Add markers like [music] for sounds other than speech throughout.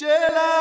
Jela.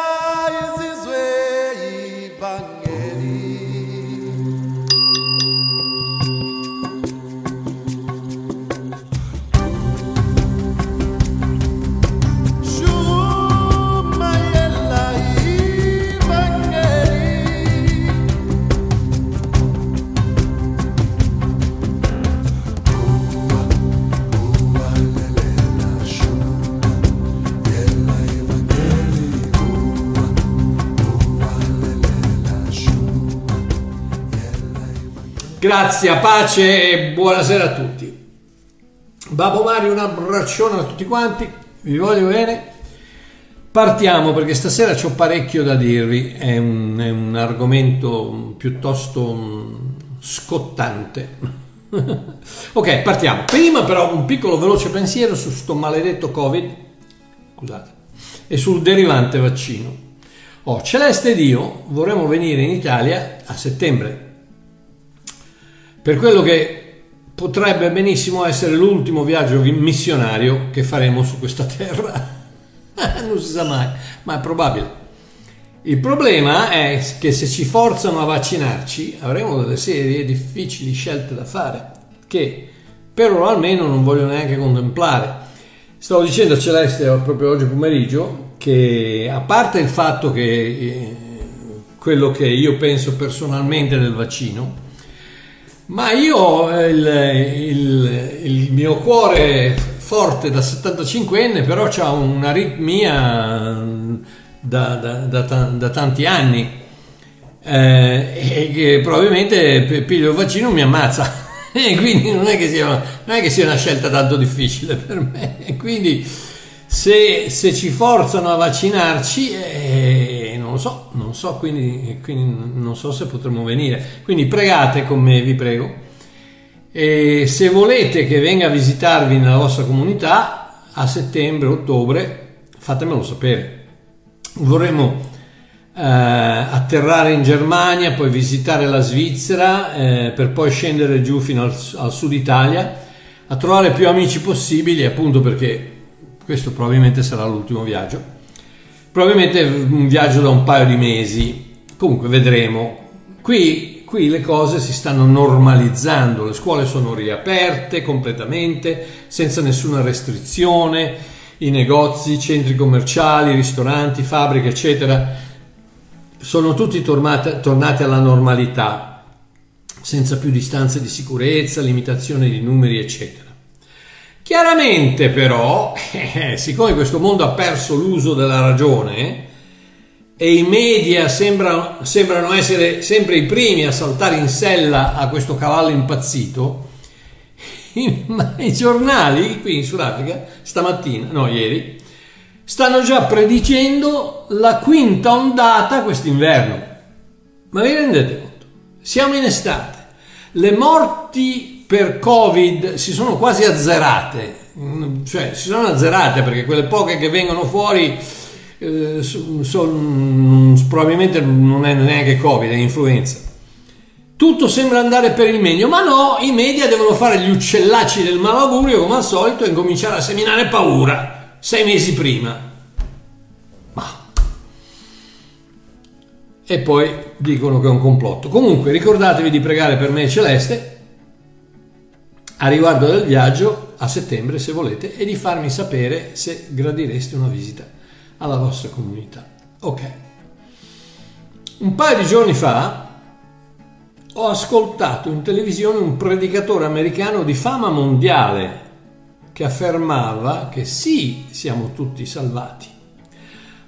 Grazie, pace e buonasera a tutti. Babbo Mario, un abbraccione a tutti quanti, vi voglio bene. Partiamo perché stasera ho parecchio da dirvi, è un, è un argomento piuttosto mm, scottante. [laughs] ok, partiamo. Prima però un piccolo veloce pensiero su sto maledetto Covid, scusate, e sul derivante vaccino. Oh, Celeste Dio, vorremmo venire in Italia a settembre per quello che potrebbe benissimo essere l'ultimo viaggio missionario che faremo su questa terra. [laughs] non si sa mai, ma è probabile. Il problema è che se ci forzano a vaccinarci avremo delle serie difficili scelte da fare che per ora almeno non voglio neanche contemplare. Stavo dicendo a Celeste proprio oggi pomeriggio che a parte il fatto che eh, quello che io penso personalmente del vaccino, ma io il, il, il mio cuore forte da 75enne però ha un'aritmia da, da, da, da, tanti anni eh, e che probabilmente piglio il vaccino mi ammazza. [laughs] E quindi non è, che sia, non è che sia una scelta tanto difficile per me. E quindi se, se ci forzano a vaccinarci eh, so, non so, quindi, quindi, non so se potremo venire. Quindi pregate con me, vi prego. E se volete che venga a visitarvi nella vostra comunità a settembre, ottobre, fatemelo sapere. Vorremmo eh, atterrare in Germania, poi visitare la Svizzera, eh, per poi scendere giù fino al, al sud Italia, a trovare più amici possibili, appunto perché questo probabilmente sarà l'ultimo viaggio. Probabilmente un viaggio da un paio di mesi. Comunque vedremo. Qui, qui le cose si stanno normalizzando, le scuole sono riaperte completamente, senza nessuna restrizione, i negozi, i centri commerciali, i ristoranti, fabbriche, eccetera, sono tutti tornati, tornati alla normalità, senza più distanze di sicurezza, limitazione di numeri, eccetera. Chiaramente però, [laughs] eh, siccome questo mondo ha perso l'uso della ragione e i media sembrano, sembrano essere sempre i primi a saltare in sella a questo cavallo impazzito, [laughs] i, i giornali qui in Sudafrica stamattina, no ieri, stanno già predicendo la quinta ondata quest'inverno. Ma vi rendete conto? Siamo in estate, le morti per Covid si sono quasi azzerate, cioè si sono azzerate perché quelle poche che vengono fuori eh, sono, probabilmente non è neanche Covid, è influenza. Tutto sembra andare per il meglio, ma no, i media devono fare gli uccellacci del malaugurio come al solito e cominciare a seminare paura sei mesi prima. Ma. E poi dicono che è un complotto. Comunque ricordatevi di pregare per me Celeste a riguardo del viaggio a settembre se volete e di farmi sapere se gradireste una visita alla vostra comunità. Ok. Un paio di giorni fa ho ascoltato in televisione un predicatore americano di fama mondiale che affermava che sì, siamo tutti salvati,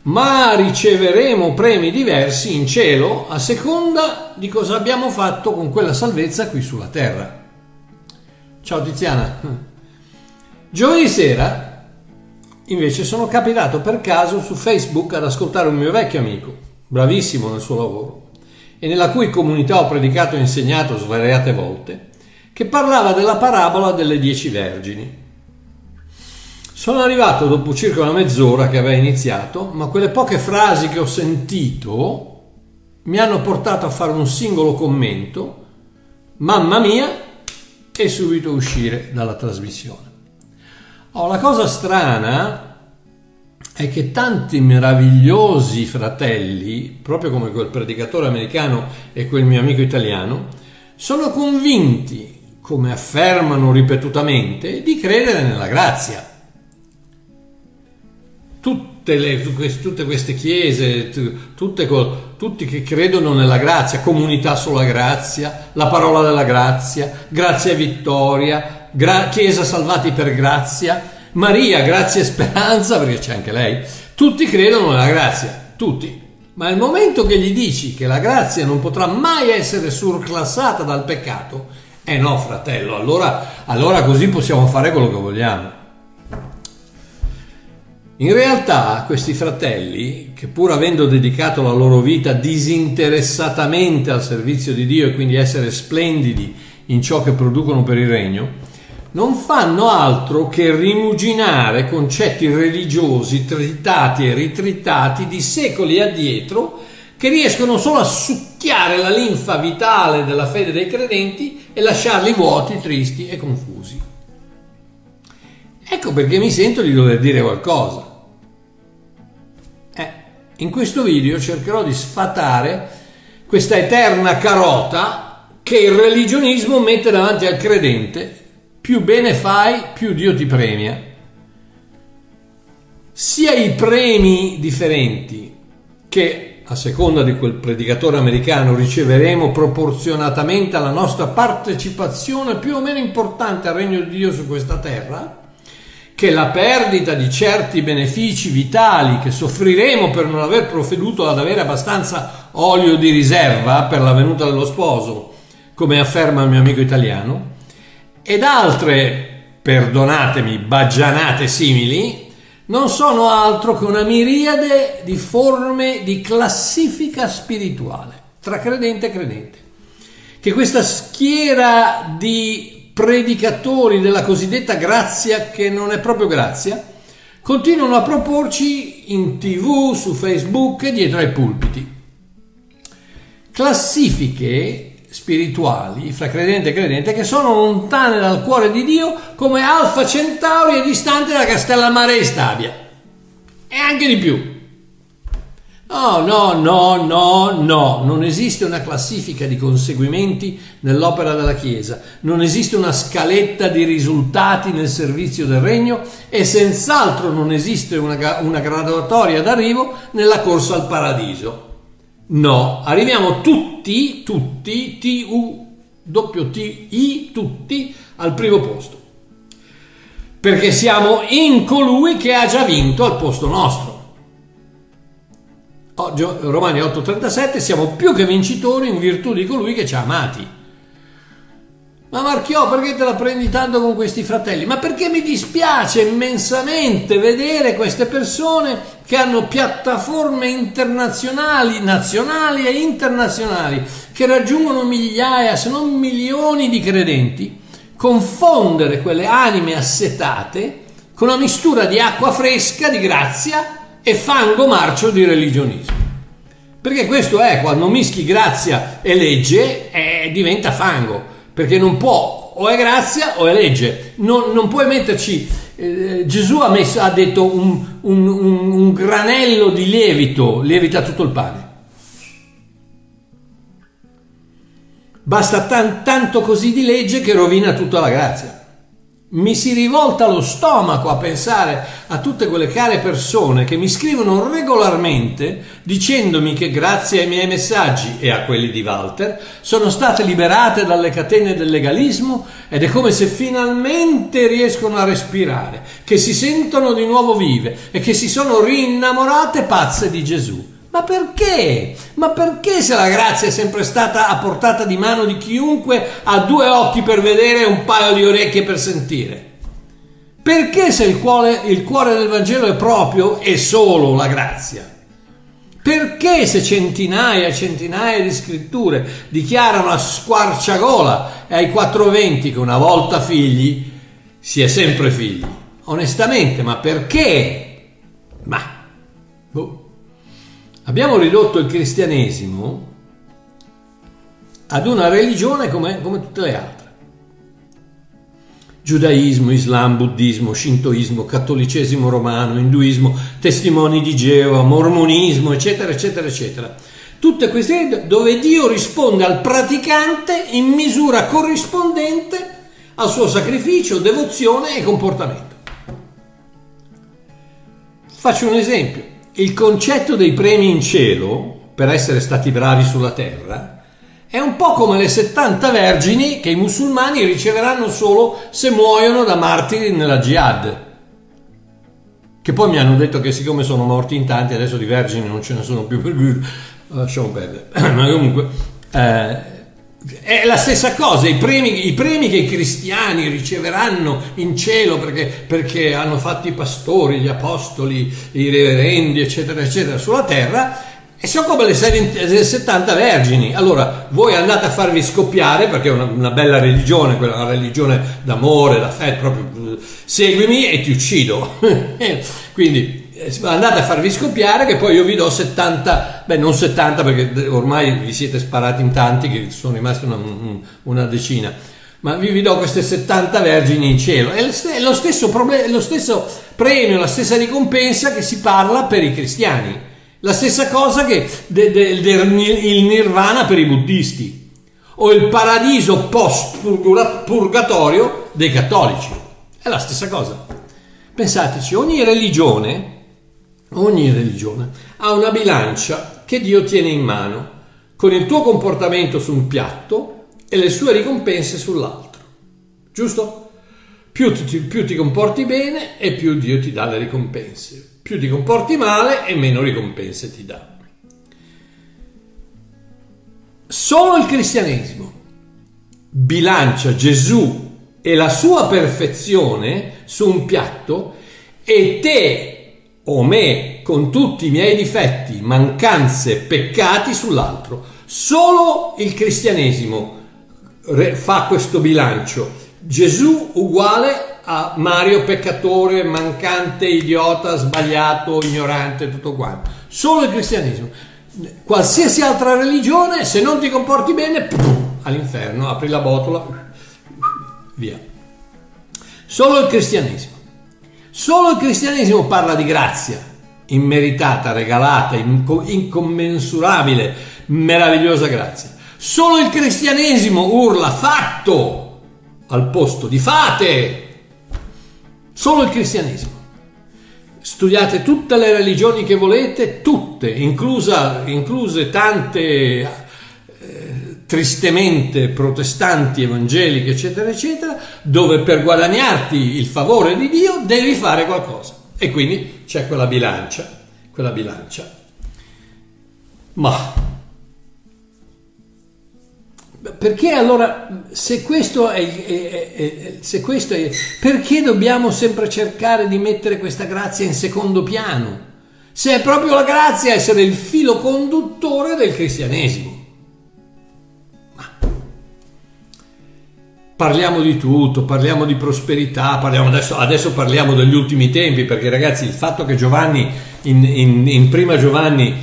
ma riceveremo premi diversi in cielo a seconda di cosa abbiamo fatto con quella salvezza qui sulla terra. Ciao Tiziana. Giovedì sera invece sono capitato per caso su Facebook ad ascoltare un mio vecchio amico, bravissimo nel suo lavoro, e nella cui comunità ho predicato e insegnato svariate volte, che parlava della parabola delle dieci vergini. Sono arrivato dopo circa una mezz'ora che aveva iniziato, ma quelle poche frasi che ho sentito mi hanno portato a fare un singolo commento. Mamma mia, e subito uscire dalla trasmissione. Oh, la cosa strana è che tanti meravigliosi fratelli, proprio come quel predicatore americano e quel mio amico italiano, sono convinti, come affermano ripetutamente, di credere nella grazia. Tutte, le, tutte queste chiese, tutte, tutti che credono nella grazia, comunità sulla grazia, la parola della grazia, grazia e vittoria, gra- chiesa salvati per grazia, Maria, grazia e speranza, perché c'è anche lei, tutti credono nella grazia, tutti. Ma nel momento che gli dici che la grazia non potrà mai essere surclassata dal peccato, eh no, fratello, allora, allora così possiamo fare quello che vogliamo. In realtà questi fratelli, che pur avendo dedicato la loro vita disinteressatamente al servizio di Dio e quindi essere splendidi in ciò che producono per il regno, non fanno altro che rimuginare concetti religiosi tritati e ritrittati di secoli addietro che riescono solo a succhiare la linfa vitale della fede dei credenti e lasciarli vuoti, tristi e confusi. Ecco perché mi sento di dover dire qualcosa. In questo video cercherò di sfatare questa eterna carota che il religionismo mette davanti al credente più bene fai, più Dio ti premia. Sia i premi differenti che a seconda di quel predicatore americano riceveremo proporzionatamente alla nostra partecipazione più o meno importante al regno di Dio su questa terra, che la perdita di certi benefici vitali che soffriremo per non aver provveduto ad avere abbastanza olio di riserva per la venuta dello sposo, come afferma il mio amico italiano, ed altre, perdonatemi, baggianate simili, non sono altro che una miriade di forme di classifica spirituale tra credente e credente. Che questa schiera di predicatori della cosiddetta grazia, che non è proprio grazia, continuano a proporci in tv, su Facebook e dietro ai pulpiti. Classifiche spirituali fra credente e credente che sono lontane dal cuore di Dio come Alfa Centauri è distante da Castellammare e Stabia e anche di più no no no no no non esiste una classifica di conseguimenti nell'opera della Chiesa non esiste una scaletta di risultati nel servizio del regno e senz'altro non esiste una, una graduatoria d'arrivo nella corsa al paradiso No, arriviamo tutti, tutti, T-U-T-I, tutti al primo posto. Perché siamo in colui che ha già vinto al posto nostro. Oggi, Romani 8:37, siamo più che vincitori in virtù di colui che ci ha amati. Ma Marchiò, perché te la prendi tanto con questi fratelli? Ma perché mi dispiace immensamente vedere queste persone che hanno piattaforme internazionali, nazionali e internazionali, che raggiungono migliaia, se non milioni di credenti, confondere quelle anime assetate con una mistura di acqua fresca, di grazia e fango marcio di religionismo. Perché questo è, quando mischi grazia e legge, eh, diventa fango perché non può, o è grazia o è legge, non, non puoi metterci, eh, Gesù ha, messo, ha detto un, un, un, un granello di lievito, lievita tutto il pane. Basta tan, tanto così di legge che rovina tutta la grazia. Mi si rivolta lo stomaco a pensare a tutte quelle care persone che mi scrivono regolarmente dicendomi che grazie ai miei messaggi e a quelli di Walter sono state liberate dalle catene del legalismo ed è come se finalmente riescono a respirare, che si sentono di nuovo vive e che si sono rinnamorate pazze di Gesù. Ma perché? Ma perché se la grazia è sempre stata a portata di mano di chiunque ha due occhi per vedere e un paio di orecchie per sentire? Perché se il cuore, il cuore del Vangelo è proprio e solo la grazia? Perché se centinaia e centinaia di scritture dichiarano a squarciagola e ai 420 che una volta figli si è sempre figli? Onestamente, ma perché? Ma. Abbiamo ridotto il cristianesimo ad una religione come, come tutte le altre. Giudaismo, Islam, Buddismo, Shintoismo, Cattolicesimo romano, Induismo, Testimoni di Geova, Mormonismo, eccetera, eccetera, eccetera. Tutte queste dove Dio risponde al praticante in misura corrispondente al suo sacrificio, devozione e comportamento. Faccio un esempio. Il concetto dei premi in cielo, per essere stati bravi sulla terra, è un po' come le 70 vergini che i musulmani riceveranno solo se muoiono da martiri nella jihad. Che poi mi hanno detto che siccome sono morti in tanti, adesso di vergini non ce ne sono più per cui lasciamo perdere. [clears throat] Ma comunque eh, è la stessa cosa, i premi, i premi, che i cristiani riceveranno in cielo perché, perché hanno fatto i pastori, gli apostoli, i reverendi, eccetera, eccetera, sulla terra, e sono come le 70 vergini. Allora, voi andate a farvi scoppiare, perché è una, una bella religione, quella una religione d'amore, d'affetto, proprio seguimi e ti uccido. [laughs] Quindi eh, andate a farvi scoppiare che poi io vi do 70, beh non 70 perché ormai vi siete sparati in tanti che sono rimasti una, una decina, ma vi, vi, do queste 70 vergini in cielo. È lo stesso, problem- lo stesso premio, la stessa ricompensa che si parla per i cristiani, la stessa cosa che del de, de, il nirvana per i buddisti o il paradiso post purgatorio dei cattolici. È la stessa cosa. Pensateci, ogni religione Ogni religione ha una bilancia che Dio tiene in mano, con il tuo comportamento su un piatto e le sue ricompense sull'altro. Giusto? Più ti, più ti comporti bene e più Dio ti dà le ricompense. Più ti comporti male e meno ricompense ti dà. Solo il cristianesimo bilancia Gesù e la sua perfezione su un piatto e te o me con tutti i miei difetti, mancanze, peccati sull'altro. Solo il cristianesimo fa questo bilancio. Gesù uguale a Mario peccatore, mancante, idiota, sbagliato, ignorante, tutto quanto. Solo il cristianesimo. Qualsiasi altra religione, se non ti comporti bene, all'inferno, apri la botola, via. Solo il cristianesimo. Solo il cristianesimo parla di grazia, immeritata, regalata, incommensurabile, meravigliosa grazia. Solo il cristianesimo urla fatto al posto di fate. Solo il cristianesimo. Studiate tutte le religioni che volete, tutte, inclusa, incluse tante tristemente protestanti, evangeliche, eccetera, eccetera, dove per guadagnarti il favore di Dio devi fare qualcosa. E quindi c'è quella bilancia, quella bilancia. Ma perché allora, se questo è, è, è, se questo è, perché dobbiamo sempre cercare di mettere questa grazia in secondo piano? Se è proprio la grazia essere il filo conduttore del cristianesimo. Parliamo di tutto, parliamo di prosperità, parliamo adesso, adesso, parliamo degli ultimi tempi, perché ragazzi il fatto che Giovanni in, in, in prima Giovanni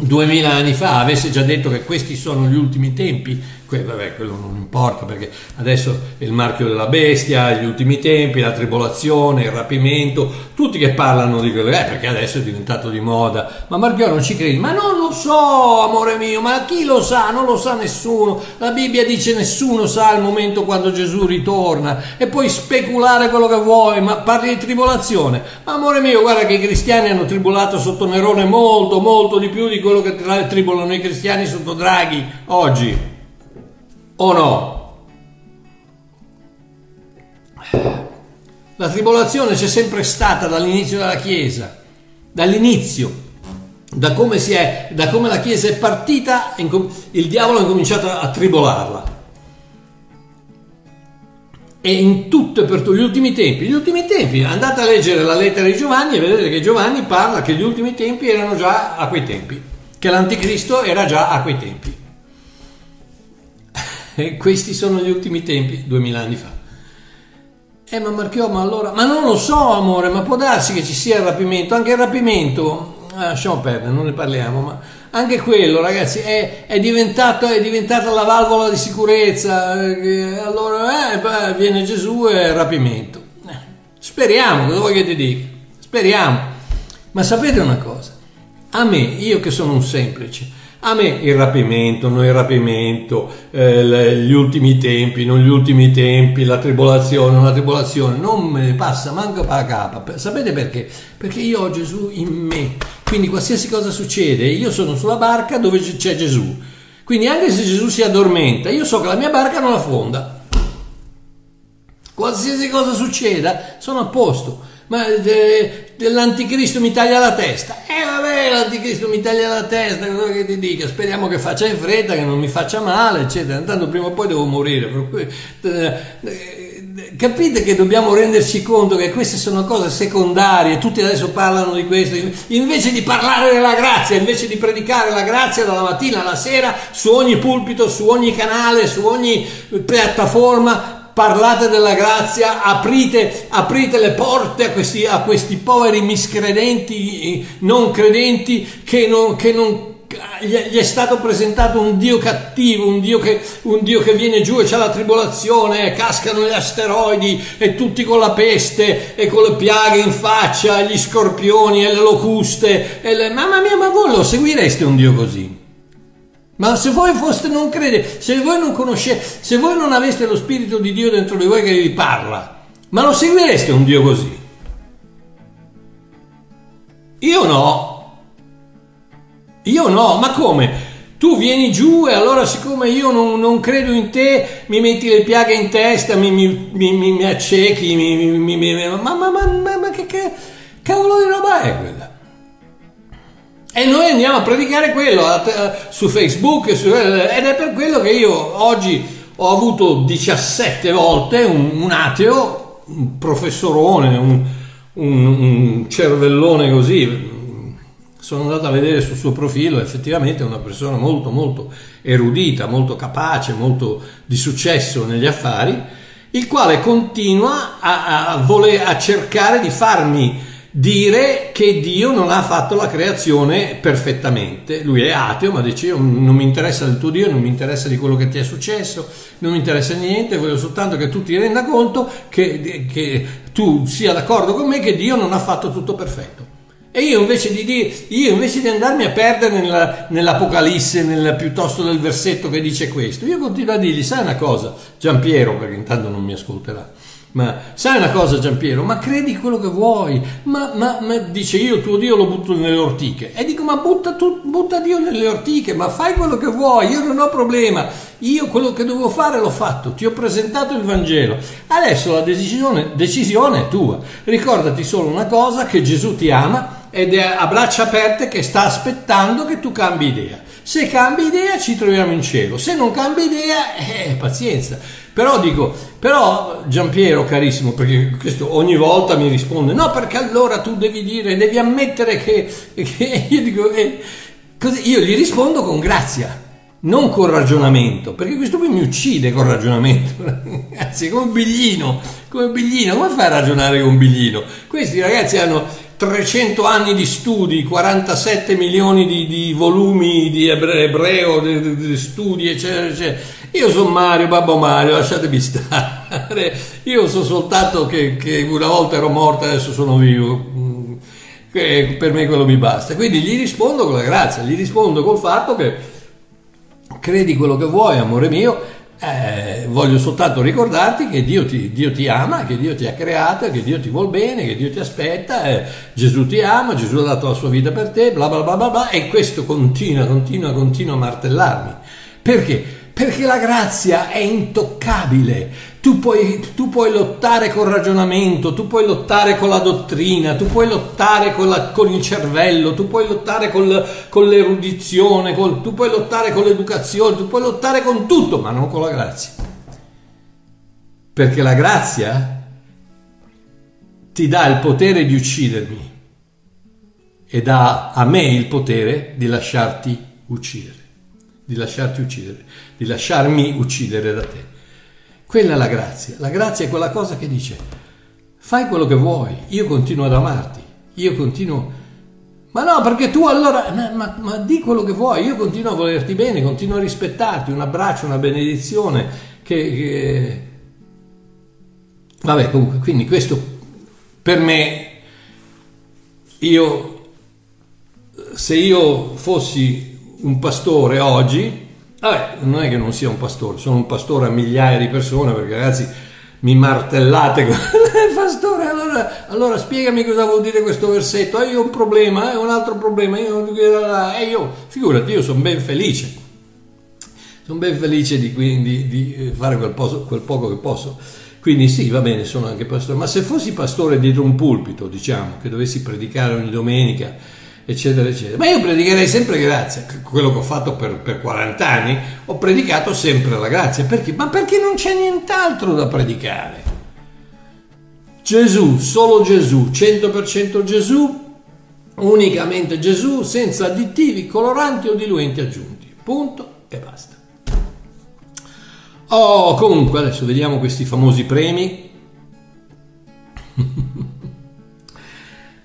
duemila anni fa avesse già detto che questi sono gli ultimi tempi, que- vabbè, quello non importa perché adesso è il marchio della bestia, gli ultimi tempi, la tribolazione, il rapimento, tutti che parlano di quello, eh, perché adesso è diventato di moda. Ma Marchio non ci credi, ma non lo so, amore mio, ma chi lo sa? Non lo sa nessuno. La Bibbia dice nessuno sa il momento quando Gesù ritorna e puoi speculare quello che vuoi, ma parli di tribolazione. Ma amore mio, guarda che i cristiani hanno tribolato sotto Nerone molto, molto di più di quello che tribolano i cristiani sotto Draghi oggi o no? La tribolazione c'è sempre stata dall'inizio della Chiesa, dall'inizio, da come, è, da come la Chiesa è partita, il diavolo ha cominciato a tribolarla. E in tutto e per tutti gli ultimi tempi, gli ultimi tempi, andate a leggere la lettera di Giovanni e vedete che Giovanni parla che gli ultimi tempi erano già a quei tempi, che l'anticristo era già a quei tempi. E questi sono gli ultimi tempi, duemila anni fa. Eh, ma Marchiò, ma allora... Ma non lo so, amore, ma può darsi che ci sia il rapimento. Anche il rapimento, lasciamo perdere, non ne parliamo, ma anche quello, ragazzi, è, è, diventato, è diventata la valvola di sicurezza. Eh, allora eh, viene Gesù e rapimento. Eh, speriamo, cosa vuoi che ti dica? Speriamo. Ma sapete una cosa? A me, io che sono un semplice, a me il rapimento, non il rapimento, eh, gli ultimi tempi, non gli ultimi tempi, la tribolazione, non la tribolazione, non me ne passa manco la capa. Sapete perché? Perché io ho Gesù in me quindi qualsiasi cosa succede, io sono sulla barca dove c'è Gesù. Quindi anche se Gesù si addormenta, io so che la mia barca non affonda. Qualsiasi cosa succeda, sono a posto. Ma eh, l'anticristo mi taglia la testa. E eh, l'anticristo mi taglia la testa, cosa che ti dica? Speriamo che faccia in fretta, che non mi faccia male, eccetera. Intanto prima o poi devo morire. Eh capite che dobbiamo renderci conto che queste sono cose secondarie, tutti adesso parlano di questo, invece di parlare della grazia, invece di predicare la grazia dalla mattina alla sera su ogni pulpito, su ogni canale, su ogni piattaforma, parlate della grazia, aprite, aprite le porte a questi, a questi, poveri miscredenti, non credenti che non, che non gli è stato presentato un Dio cattivo, un Dio che, un Dio che viene giù e c'è la tribolazione, cascano gli asteroidi e tutti con la peste e con le piaghe in faccia, gli scorpioni e le locuste. E le... Mamma mia, ma voi lo seguireste un Dio così? Ma se voi foste non credete, se voi non conoscete, se voi non aveste lo Spirito di Dio dentro di voi che vi parla, ma lo seguireste un Dio così? Io no. Io no, ma come? Tu vieni giù e allora siccome io non, non credo in te, mi metti le piaghe in testa, mi, mi, mi, mi accechi, ma, ma, ma, ma, che, che cavolo di roba è quella? E noi andiamo a predicare quello su Facebook ed è per quello che io oggi ho avuto 17 volte un, un ateo, un professorone, un, un, un cervellone così, sono andato a vedere sul suo profilo, effettivamente è una persona molto molto erudita, molto capace, molto di successo negli affari, il quale continua a, a, voler, a cercare di farmi dire che Dio non ha fatto la creazione perfettamente. Lui è ateo, ma dice io non mi interessa del tuo Dio, non mi interessa di quello che ti è successo, non mi interessa niente, voglio soltanto che tu ti renda conto che, che tu sia d'accordo con me che Dio non ha fatto tutto perfetto. E io invece di, dire, io invece di andarmi a perdere nella, nell'Apocalisse, nel, piuttosto del versetto che dice questo, io continuo a dirgli, sai una cosa, Giampiero, perché intanto non mi ascolterà, ma sai una cosa Giampiero, ma credi quello che vuoi, ma, ma, ma dice io tuo Dio lo butto nelle ortiche. E dico ma butta, tu, butta Dio nelle ortiche, ma fai quello che vuoi, io non ho problema, io quello che dovevo fare l'ho fatto, ti ho presentato il Vangelo. Adesso la decisione, decisione è tua. Ricordati solo una cosa, che Gesù ti ama ed è a braccia aperte che sta aspettando che tu cambi idea. Se cambi idea ci troviamo in cielo, se non cambi idea, eh, pazienza. Però dico, però Giampiero carissimo, perché questo ogni volta mi risponde, no perché allora tu devi dire, devi ammettere che, che [laughs] io dico, eh, io gli rispondo con grazia, non con ragionamento, perché questo qui mi uccide con ragionamento, [laughs] anzi come un biglino, come un biglino, come fai a ragionare con un biglino? Questi ragazzi hanno 300 anni di studi, 47 milioni di, di volumi di ebreo, di, di studi, eccetera, eccetera. Io sono Mario, Babbo Mario, lasciatemi stare. Io so soltanto che, che una volta ero morto, adesso sono vivo. Mm, che per me quello mi basta. Quindi gli rispondo con la grazia, gli rispondo col fatto che credi quello che vuoi, amore mio, eh, voglio soltanto ricordarti che Dio ti, Dio ti, ama, che Dio ti ha creato, che Dio ti vuol bene, che Dio ti aspetta, eh, Gesù ti ama, Gesù ha dato la sua vita per te, bla bla bla bla bla, e questo continua, continua, continua a martellarmi. Perché? Perché la grazia è intoccabile. Tu puoi, tu puoi, lottare col ragionamento, tu puoi lottare con la dottrina, tu puoi lottare con, la, con il cervello, tu puoi lottare col, con l'erudizione, col, tu puoi lottare con l'educazione, tu puoi lottare con tutto, ma non con la grazia. Perché la grazia ti dà il potere di uccidermi e dà a me il potere di lasciarti uccidere, di lasciarti uccidere, di lasciarmi uccidere da te. Quella è la grazia. La grazia è quella cosa che dice, fai quello che vuoi, io continuo ad amarti, io continuo, Ma no, perché tu allora, ma, ma, ma, di quello che vuoi, io continuo a volerti bene, continuo a rispettarti, un abbraccio, una benedizione, che, che... Vabbè, comunque, quindi questo per me, io, se io fossi un pastore oggi, vabbè, non è che non sia un pastore, sono un pastore a migliaia di persone, perché ragazzi mi martellate con [laughs] pastore allora, allora, spiegami cosa vuol dire questo versetto. Ah, io un problema, eh, un altro problema io, eh, io figurati io sono ben felice. Sono ben felice di, di, di fare quel, poso, quel, poco che posso. Quindi sì va bene sono anche pastore ma se fossi pastore dietro un pulpito diciamo che dovessi predicare ogni domenica eccetera, eccetera. Ma io predicherei sempre grazia, quello che ho fatto per, per 40 anni, ho predicato sempre la grazia. Perché? Ma perché non c'è nient'altro da predicare. Gesù, solo Gesù, 100% Gesù, unicamente Gesù, senza additivi, coloranti o diluenti aggiunti. Punto e basta. Oh, comunque adesso vediamo questi famosi premi. [laughs]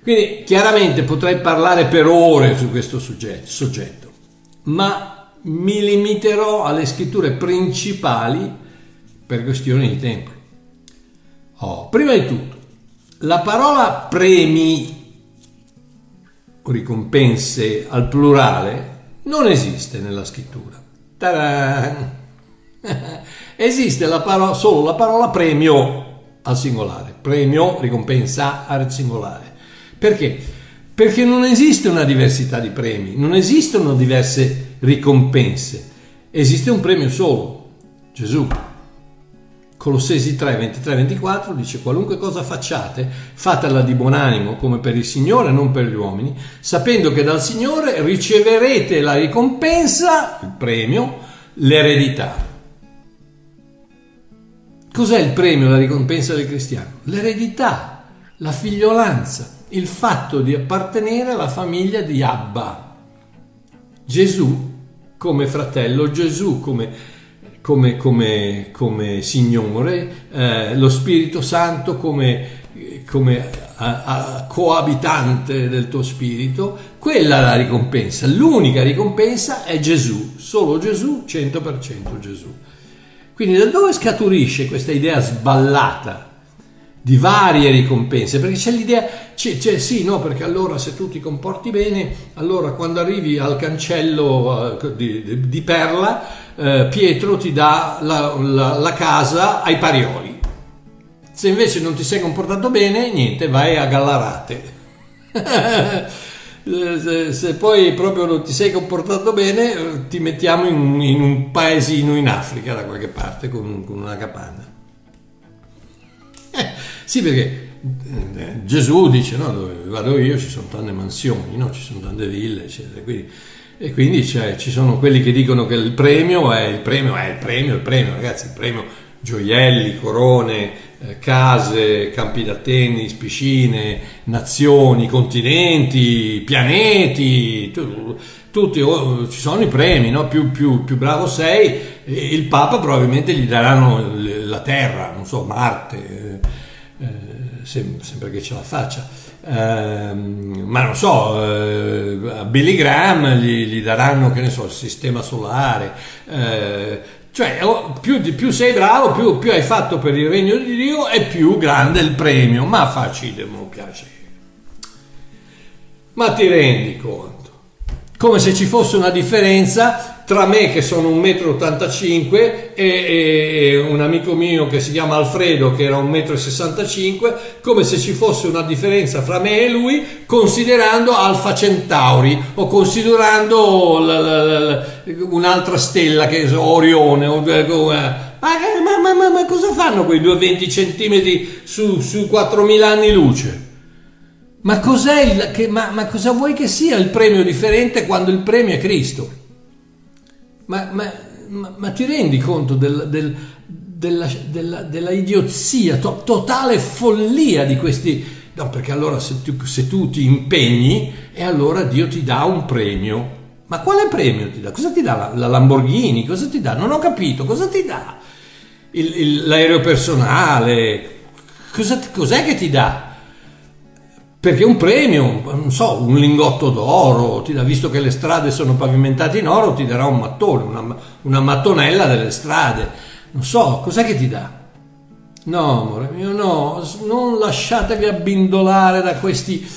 Quindi chiaramente potrei parlare per ore su questo soggetto, soggetto, ma mi limiterò alle scritture principali per questioni di tempo. Oh, prima di tutto, la parola premi o ricompense al plurale non esiste nella scrittura. Ta-da! [laughs] Esiste la parola, solo la parola premio al singolare, premio, ricompensa al singolare. Perché? Perché non esiste una diversità di premi, non esistono diverse ricompense, esiste un premio solo, Gesù. Colossesi 3, 23, 24 dice qualunque cosa facciate, fatela di buon animo come per il Signore, non per gli uomini, sapendo che dal Signore riceverete la ricompensa, il premio, l'eredità. Cos'è il premio, la ricompensa del cristiano? L'eredità, la figliolanza il fatto di appartenere alla famiglia di Abba. Gesù come fratello, Gesù come, come, come, come Signore, eh, lo Spirito Santo come, come a, a coabitante del tuo spirito, quella è la ricompensa. L'unica ricompensa è Gesù, solo Gesù, 100% Gesù. Quindi da dove scaturisce questa idea sballata di varie ricompense, perché c'è l'idea, c'è, c'è, sì, no, perché allora se tu ti comporti bene, allora quando arrivi al cancello uh, di, di, di, Perla, uh, Pietro ti dà la, la, la, casa ai Parioli. Se invece non ti sei comportato bene, niente, vai a Gallarate. [laughs] se, se, poi proprio non ti sei comportato bene, ti mettiamo in, in un paesino in Africa da qualche parte con, con una capanna. Sì, perché eh, Gesù dice, no, dove vado io ci sono tante mansioni, no? ci sono tante ville, eccetera. Quindi, e quindi ci sono quelli che dicono che il premio è il premio, è il premio, il premio, ragazzi, il premio gioielli, corone, eh, case, campi da tennis, piscine, nazioni, continenti, pianeti, tu, tutti, oh, ci sono i premi, no? più, più, più, bravo sei, il Papa probabilmente gli daranno la Terra, non so, Marte sempre che ce la faccia. Eh, ma non so, eh, a Billy Graham gli, gli, daranno, che ne so, il sistema solare. Eh, cioè, più, più, sei bravo, più, più, hai fatto per il regno di Dio e più grande il premio. Ma facile, mi piace. Ma ti rendi conto? Come se ci fosse una differenza tra me che sono 1,85 m e, e, un amico mio che si chiama Alfredo che era 1,65 m, come se ci fosse una differenza fra me e lui considerando Alfa Centauri o considerando la, la, la, un'altra stella che so, Orione. O, ma, ma, ma, ma, cosa fanno quei 220 cm su, su 4.000 anni luce? Ma, cos'è il, che, ma cosa vuoi che sia il premio differente quando il premio è Cristo? Ma, ma, ma, ma ti rendi conto del, del, della, della, della, idiozia, to, totale follia di questi... No, perché allora se tu, se tu ti impegni e allora Dio ti dà un premio. Ma quale premio ti dà? Cosa ti dà la, la Lamborghini? Cosa ti dà? Non ho capito, cosa ti dà? Il, il, l'aereo personale? Cosa, cos'è che ti dà? Perché un premio, non so, un lingotto d'oro, ti dà, visto che le strade sono pavimentate in oro, ti darà un mattone, una, una mattonella delle strade. Non so, cos'è che ti dà? No, amore mio, no, non lasciatevi abbindolare da questi,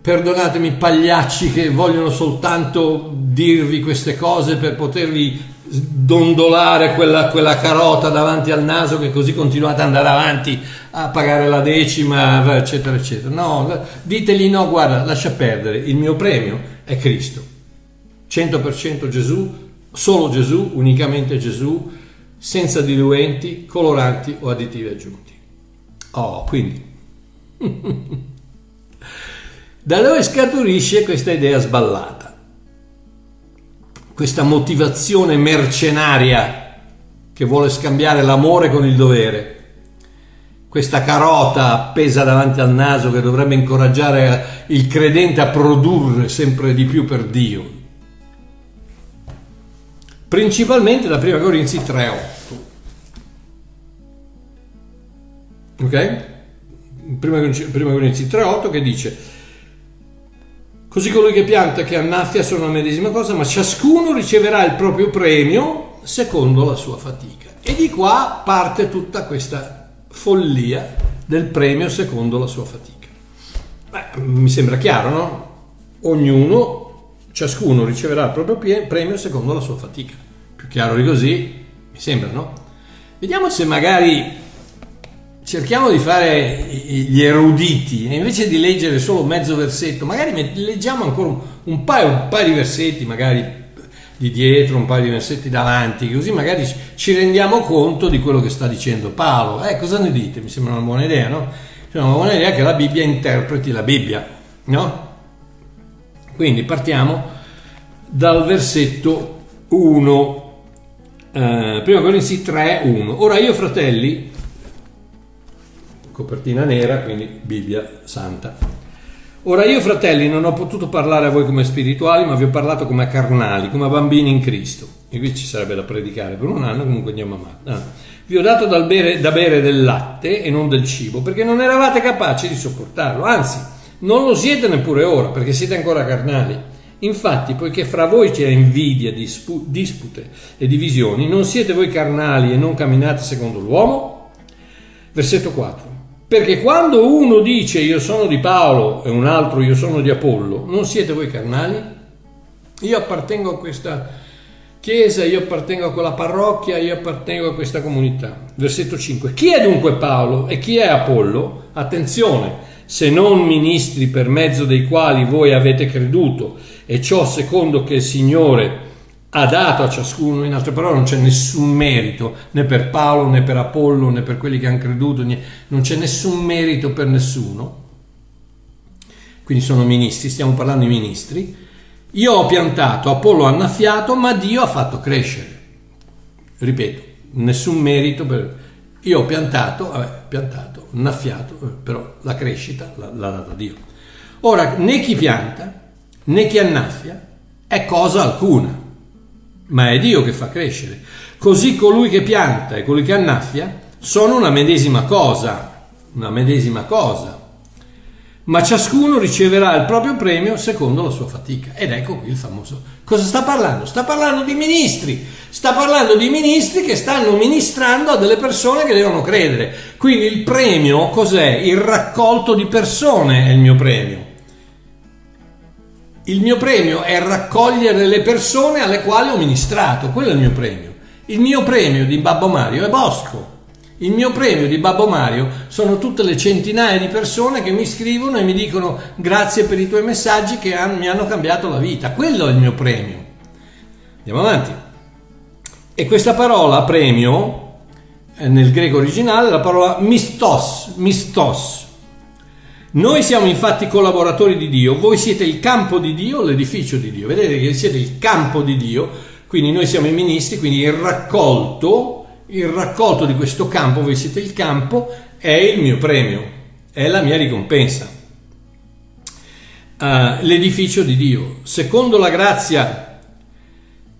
perdonatemi, pagliacci che vogliono soltanto dirvi queste cose per potervi dondolare quella, quella, carota davanti al naso che così continuate ad andare avanti a pagare la decima, eccetera, eccetera. No, ditegli no, guarda, lascia perdere, il mio premio è Cristo. 100% Gesù, solo Gesù, unicamente Gesù, senza diluenti, coloranti o additivi aggiunti. Oh, quindi... [laughs] da dove scaturisce questa idea sballata? Questa motivazione mercenaria che vuole scambiare l'amore con il dovere, questa carota appesa davanti al naso che dovrebbe incoraggiare il credente a produrre sempre di più per Dio. Principalmente da 1 Corinzi 3.8. Ok? 1 Corinzi 3.8 che dice Così colui che pianta che annaffia sono la medesima cosa, ma ciascuno riceverà il proprio premio secondo la sua fatica. E di qua parte tutta questa follia del premio secondo la sua fatica. Beh, mi sembra chiaro, no? Ognuno, ciascuno riceverà il proprio premio secondo la sua fatica. Più chiaro di così, mi sembra, no? Vediamo se magari cerchiamo di fare gli eruditi e invece di leggere solo mezzo versetto, magari leggiamo ancora un paio, un paio di versetti, magari di dietro, un paio di versetti davanti, così magari ci rendiamo conto di quello che sta dicendo Paolo. Eh, cosa ne dite? Mi sembra una buona idea, no? Cioè una buona idea che la Bibbia interpreti la Bibbia, no? Quindi partiamo dal versetto 1, eh, prima Corinzi 3, 1. Ora io fratelli, copertina nera, quindi Bibbia santa. Ora io fratelli non ho potuto parlare a voi come spirituali, ma vi ho parlato come carnali, come bambini in Cristo. E qui ci sarebbe da predicare per un anno, comunque andiamo avanti. Ah. Vi ho dato bere, da bere del latte e non del cibo, perché non eravate capaci di sopportarlo, anzi, non lo siete neppure ora, perché siete ancora carnali. Infatti, poiché fra voi c'è invidia, dispu- dispute e divisioni, non siete voi carnali e non camminate secondo l'uomo? Versetto 4. Perché quando uno dice io sono di Paolo e un altro io sono di Apollo, non siete voi carnali? Io appartengo a questa chiesa, io appartengo a quella parrocchia, io appartengo a questa comunità. Versetto 5. Chi è dunque Paolo e chi è Apollo? Attenzione, se non ministri per mezzo dei quali voi avete creduto e ciò secondo che il Signore ha dato a ciascuno, in altre parole non c'è nessun merito né per Paolo né per Apollo né per quelli che hanno creduto, non c'è nessun merito per nessuno. Quindi sono ministri, stiamo parlando di ministri. Io ho piantato, Apollo ha annaffiato, ma Dio ha fatto crescere. Ripeto, nessun merito per... Io ho piantato, vabbè, piantato, annaffiato, però la crescita l'ha data Dio. Ora, né chi pianta né chi annaffia è cosa alcuna ma è Dio che fa crescere. Così colui che pianta e colui che annaffia sono una medesima cosa, una medesima cosa. Ma ciascuno riceverà il proprio premio secondo la sua fatica. Ed ecco qui il famoso. Cosa sta parlando? Sta parlando di ministri. Sta parlando di ministri che stanno ministrando a delle persone che devono credere. Quindi il premio cos'è? Il raccolto di persone è il mio premio. Il mio premio è raccogliere le persone alle quali ho ministrato, quello è il mio premio. Il mio premio di Babbo Mario è Bosco. Il mio premio di Babbo Mario sono tutte le centinaia di persone che mi scrivono e mi dicono grazie per i tuoi messaggi che mi hanno cambiato la vita. Quello è il mio premio. Andiamo avanti. E questa parola premio, eh, nel greco originale, è la parola mistos, mistos, noi siamo infatti collaboratori di Dio, voi siete il campo di Dio, l'edificio di Dio. Vedete che siete il campo di Dio, quindi noi siamo i ministri, quindi il raccolto, il raccolto di questo campo, voi siete il campo, è il mio premio, è la mia ricompensa. Uh, l'edificio di Dio, secondo la grazia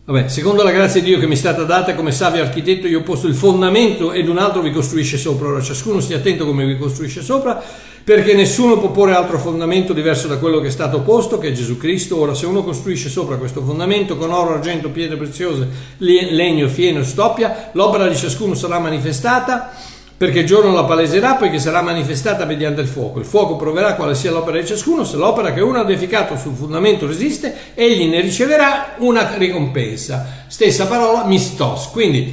Vabbè, secondo la grazia di Dio che mi è stata data come savio architetto, io ho posto il fondamento ed un altro vi costruisce sopra. Ora ciascuno stia attento come vi costruisce sopra, perché nessuno può porre altro fondamento diverso da quello che è stato posto, che è Gesù Cristo. Ora, se uno costruisce sopra questo fondamento con oro, argento, pietre preziose, legno, fieno stoppia, l'opera di ciascuno sarà manifestata, perché il giorno la paleserà, poiché sarà manifestata mediante il fuoco. Il fuoco proverà quale sia l'opera di ciascuno, se l'opera che uno ha edificato sul fondamento resiste, egli ne riceverà una ricompensa. Stessa parola, mistos. Quindi,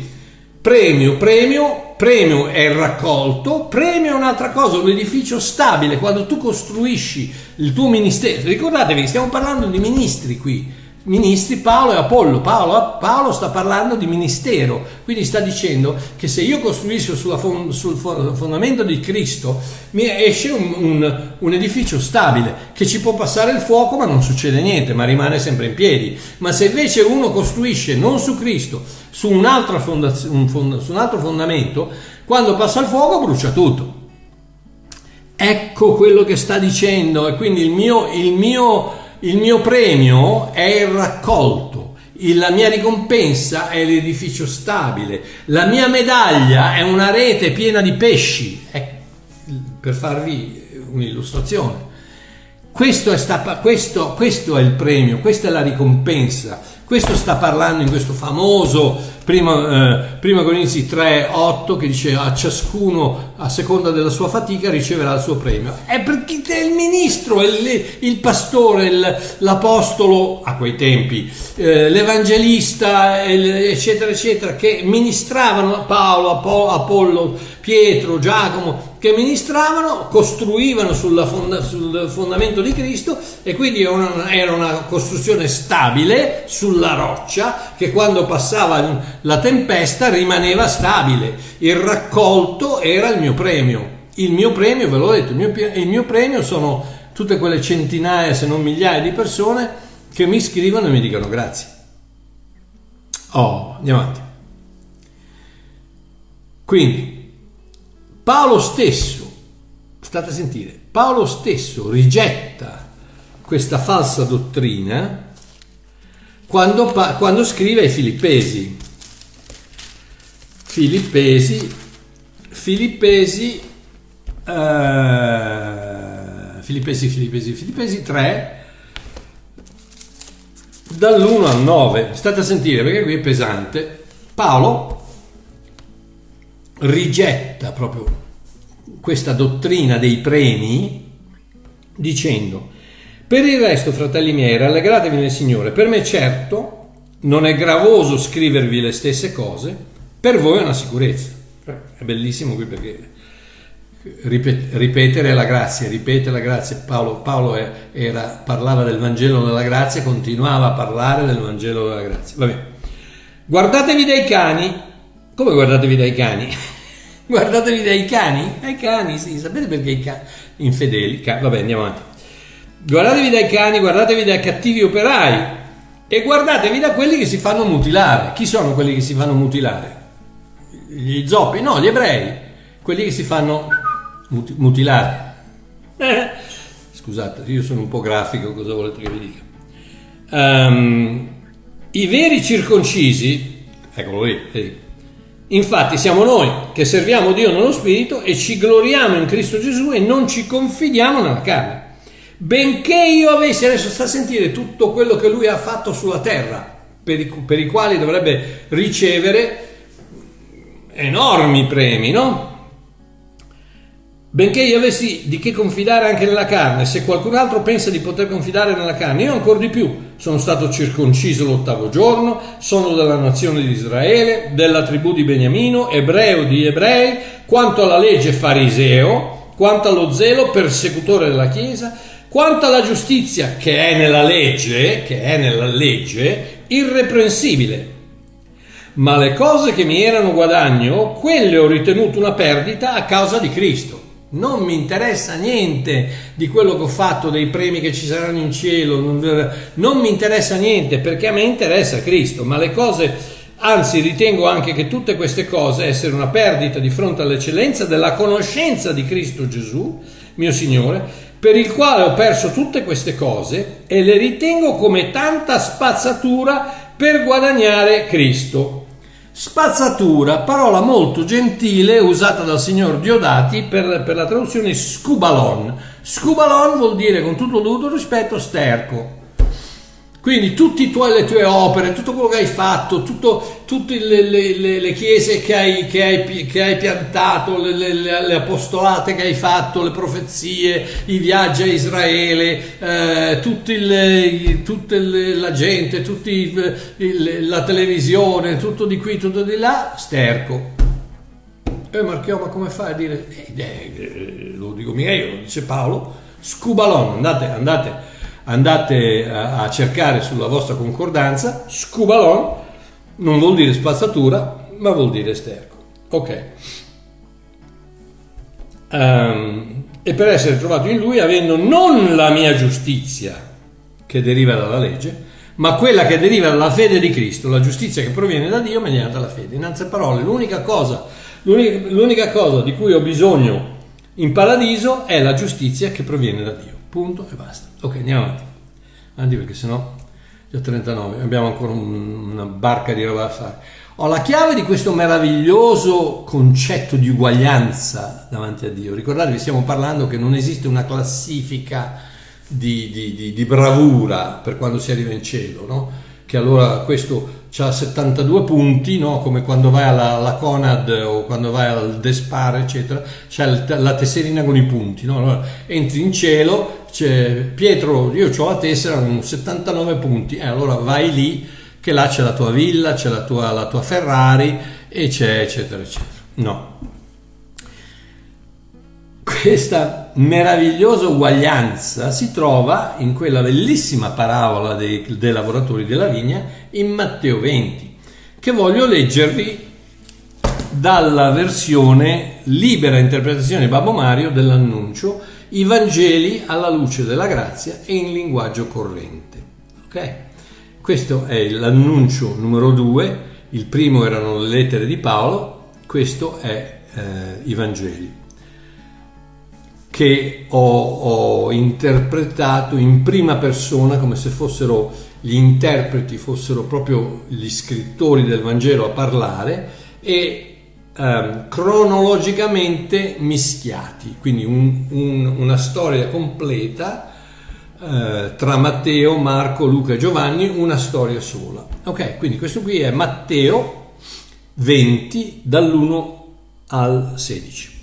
premio, premio, premio è il raccolto, premio è un'altra cosa, un edificio stabile, quando tu costruisci il tuo ministero, ricordatevi che stiamo parlando di ministri qui, ministri Paolo e Apollo, Paolo, Paolo sta parlando di ministero, quindi sta dicendo che se io costruisco fond- sul fondamento di Cristo mi esce un, un, un, edificio stabile che ci può passare il fuoco ma non succede niente, ma rimane sempre in piedi, ma se invece uno costruisce non su Cristo, su fondaz- un fond- su un altro fondamento, quando passa il fuoco brucia tutto. Ecco quello che sta dicendo e quindi il mio, il mio, il mio premio è il raccolto, la mia ricompensa è l'edificio stabile, la mia medaglia è una rete piena di pesci, eh, per farvi un'illustrazione. Questo è, sta, questo, questo è il premio, questa è la ricompensa. Questo sta parlando in questo famoso prima, eh, prima Corinzi 3, 8 che dice a ciascuno a seconda della sua fatica riceverà il suo premio. È perché il ministro, il, il pastore, il, l'apostolo a quei tempi, eh, l'evangelista, eccetera, eccetera, che ministravano Paolo, Apollo, Pietro, Giacomo, che ministravano, costruivano fonda, sul fondamento di Cristo e quindi una, era una costruzione stabile sulla roccia che quando passava la tempesta rimaneva stabile, il raccolto era il mio premio. Il mio premio, ve l'ho detto, il mio, il mio premio sono tutte quelle centinaia, se non migliaia di persone che mi scrivono e mi dicono grazie. Oh, andiamo avanti. Quindi, Paolo stesso, state a sentire, Paolo stesso rigetta questa falsa dottrina quando, quando scrive ai Filippesi. Filippesi, Filippesi, uh, Filippesi, Filippesi, Filippesi 3, dall'1 al 9, state a sentire perché qui è pesante, Paolo rigetta proprio questa dottrina dei premi dicendo per il resto, fratelli miei, rallegratevi nel Signore. Per me certo non è gravoso scrivervi le stesse cose, per voi è una sicurezza. È bellissimo qui perché ripetere la grazia, ripete la grazia. Paolo, Paolo era, parlava del Vangelo della grazia, continuava a parlare del Vangelo della grazia. Va bene. Guardatevi dai cani. Come guardatevi dai cani? Guardatevi dai cani? Dai cani, sì, sapete perché i cani infedeli? Vabbè, andiamo avanti. Guardatevi dai cani, guardatevi dai cattivi operai e guardatevi da quelli che si fanno mutilare. Chi sono quelli che si fanno mutilare? Gli zoppi? No, gli ebrei. Quelli che si fanno muti- mutilare. [laughs] Scusate, io sono un po' grafico, cosa volete che vi dica? Um, I veri circoncisi, eccolo lì. Infatti siamo noi che serviamo Dio nello Spirito e ci gloriamo in Cristo Gesù e non ci confidiamo nella carne. Benché io avessi, adesso sta a sentire tutto quello che lui ha fatto sulla terra, per i, per i quali dovrebbe ricevere enormi premi, no? Benché io avessi di che confidare anche nella carne, se qualcun altro pensa di poter confidare nella carne, io ancora di più. Sono stato circonciso l'ottavo giorno, sono della nazione di Israele, della tribù di Beniamino, ebreo di ebrei, quanto alla legge fariseo, quanto allo zelo persecutore della Chiesa, quanto alla giustizia che è nella legge, che è nella legge, irreprensibile. Ma le cose che mi erano guadagno, quelle ho ritenuto una perdita a causa di Cristo. Non mi interessa niente di quello che ho fatto, dei premi che ci saranno in cielo, non, mi interessa niente perché a me interessa Cristo, ma le cose, anzi ritengo anche che tutte queste cose essere una perdita di fronte all'eccellenza della conoscenza di Cristo Gesù, mio Signore, per il quale ho perso tutte queste cose e le ritengo come tanta spazzatura per guadagnare Cristo. Spazzatura, parola molto gentile usata dal signor Diodati per, per la traduzione scubalon. Scubalon vuol dire con tutto dovuto rispetto sterco. Quindi tutte le tue opere, tutto quello che hai fatto, tutto, tutte le, le, le, chiese che hai, che hai, che hai piantato, le, le, apostolate che hai fatto, le profezie, i viaggi a Israele, eh, tutta la gente, tutti, il, la televisione, tutto di qui, tutto di là, sterco. E Marchio, ma come fai a dire? Eh, eh, lo dico mica io, lo dice Paolo, scubalon, andate, andate andate a, a cercare sulla vostra concordanza, scubalon non vuol dire spazzatura, ma vuol dire sterco. Ok. Um, e per essere trovato in lui avendo non la mia giustizia che deriva dalla legge, ma quella che deriva dalla fede di Cristo, la giustizia che proviene da Dio mediante la fede. In altre parole, l'unica cosa, l'unica, l'unica cosa di cui ho bisogno in paradiso è la giustizia che proviene da Dio. Punto e basta. Ok, andiamo avanti. Avanti perché sennò già 39, abbiamo ancora un, una barca di roba da fare. Ho la chiave di questo meraviglioso concetto di uguaglianza davanti a Dio. Ricordatevi, stiamo parlando che non esiste una classifica di, di, di, di bravura per quando si arriva in cielo, no? che allora questo ha 72 punti, no? come quando vai alla, alla, Conad o quando vai al Despar, eccetera, c'è la tesserina con i punti. No? Allora, entri in cielo, c'è Pietro, io ho la tessera con 79 punti, e allora vai lì, che là c'è la tua villa, c'è la tua, la tua Ferrari, e c'è eccetera, eccetera. No. Questa meravigliosa uguaglianza si trova in quella bellissima parabola dei, dei lavoratori della vigna in Matteo 20, che voglio leggervi dalla versione libera interpretazione Babbo Mario dell'annuncio I Vangeli alla luce della grazia e in linguaggio corrente. Ok? Questo è l'annuncio numero 2, il primo erano le lettere di Paolo, questo è eh, i Vangeli che ho, ho, interpretato in prima persona come se fossero gli interpreti, fossero proprio gli scrittori del Vangelo a parlare e ehm, cronologicamente mischiati, quindi un, un, una storia completa eh, tra Matteo, Marco, Luca e Giovanni, una storia sola. Ok, quindi questo qui è Matteo 20 dall'1 al 16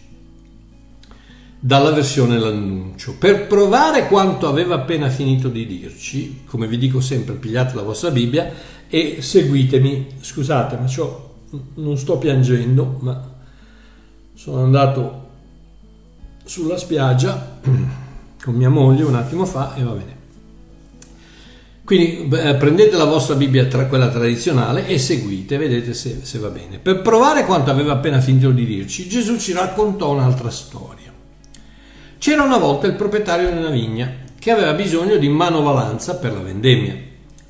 dalla versione l'annuncio. Per provare quanto aveva appena finito di dirci, come vi dico sempre, pigliate la vostra Bibbia e seguitemi. Scusate, ma non sto piangendo, ma sono andato sulla spiaggia [clears throat] con mia moglie un attimo fa e va bene. Quindi beh, prendete la vostra Bibbia, tra quella tradizionale, e seguite, vedete se, se va bene. Per provare quanto aveva appena finito di dirci, Gesù ci raccontò un'altra storia. C'era una volta il proprietario di una vigna che aveva bisogno di manovalanza per la vendemmia.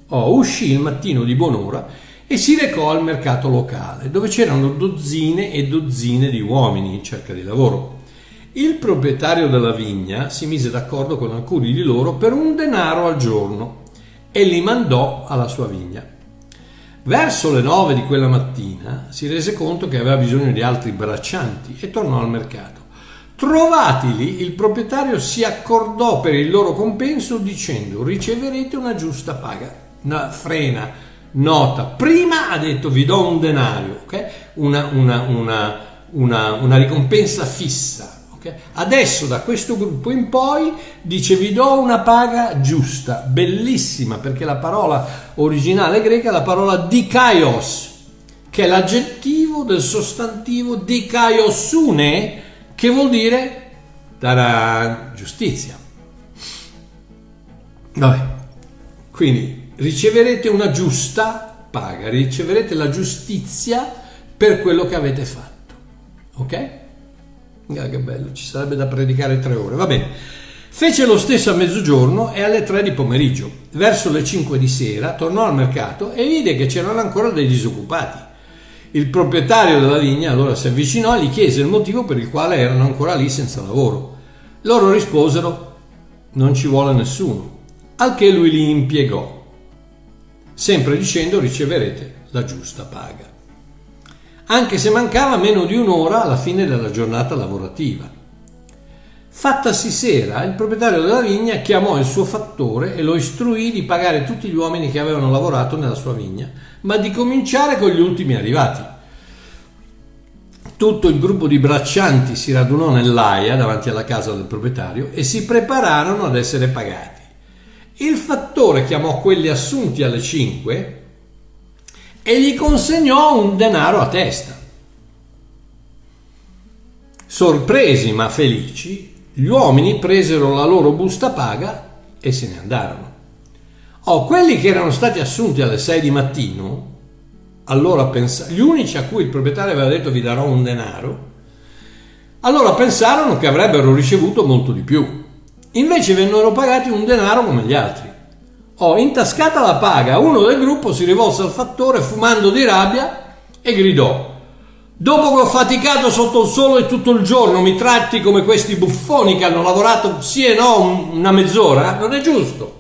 Oh, uscì il mattino di buon'ora e si recò al mercato locale, dove c'erano dozzine e dozzine di uomini in cerca di lavoro. Il proprietario della vigna si mise d'accordo con alcuni di loro per un denaro al giorno e li mandò alla sua vigna. Verso le nove di quella mattina si rese conto che aveva bisogno di altri braccianti e tornò al mercato. Trovatili, il proprietario si accordò per il loro compenso dicendo riceverete una giusta paga. Una frena, nota. Prima ha detto vi do un denario, okay? una, una, una, una, ricompensa fissa. Okay? Adesso da questo gruppo in poi dice vi do una paga giusta, bellissima perché la parola originale greca è la parola dikaios, che è l'aggettivo del sostantivo dikaiosune che vuol dire dare giustizia. Vabbè, quindi riceverete una giusta paga, riceverete la giustizia per quello che avete fatto. Ok? Ah, che bello, ci sarebbe da predicare tre ore. Va bene. Fece lo stesso a mezzogiorno e alle tre di pomeriggio. Verso le cinque di sera tornò al mercato e vide che c'erano ancora dei disoccupati. Il proprietario della vigna allora si avvicinò e gli chiese il motivo per il quale erano ancora lì senza lavoro. Loro risposero non ci vuole nessuno, al che lui li impiegò, sempre dicendo riceverete la giusta paga. anche se mancava meno di un'ora alla fine della giornata lavorativa. Fattasi sera, il proprietario della vigna chiamò il suo fattore e lo istruì di pagare tutti gli uomini che avevano lavorato nella sua vigna, ma di cominciare con gli ultimi arrivati. Tutto il gruppo di braccianti si radunò nell'aia davanti alla casa del proprietario e si prepararono ad essere pagati. Il fattore chiamò quelli assunti alle 5 e gli consegnò un denaro a testa. Sorpresi ma felici, gli uomini presero la loro busta paga e se ne andarono. Oh, quelli che erano stati assunti alle 6 di mattino allora pens- gli unici a cui il proprietario aveva detto vi darò un denaro, allora pensarono che avrebbero ricevuto molto di più. Invece vennero pagati un denaro come gli altri. Oh, intascata la paga, uno del gruppo si rivolse al fattore fumando di rabbia e gridò: Dopo che ho faticato sotto il sole tutto il giorno, mi tratti come questi buffoni che hanno lavorato sì e no una mezz'ora? Non è giusto.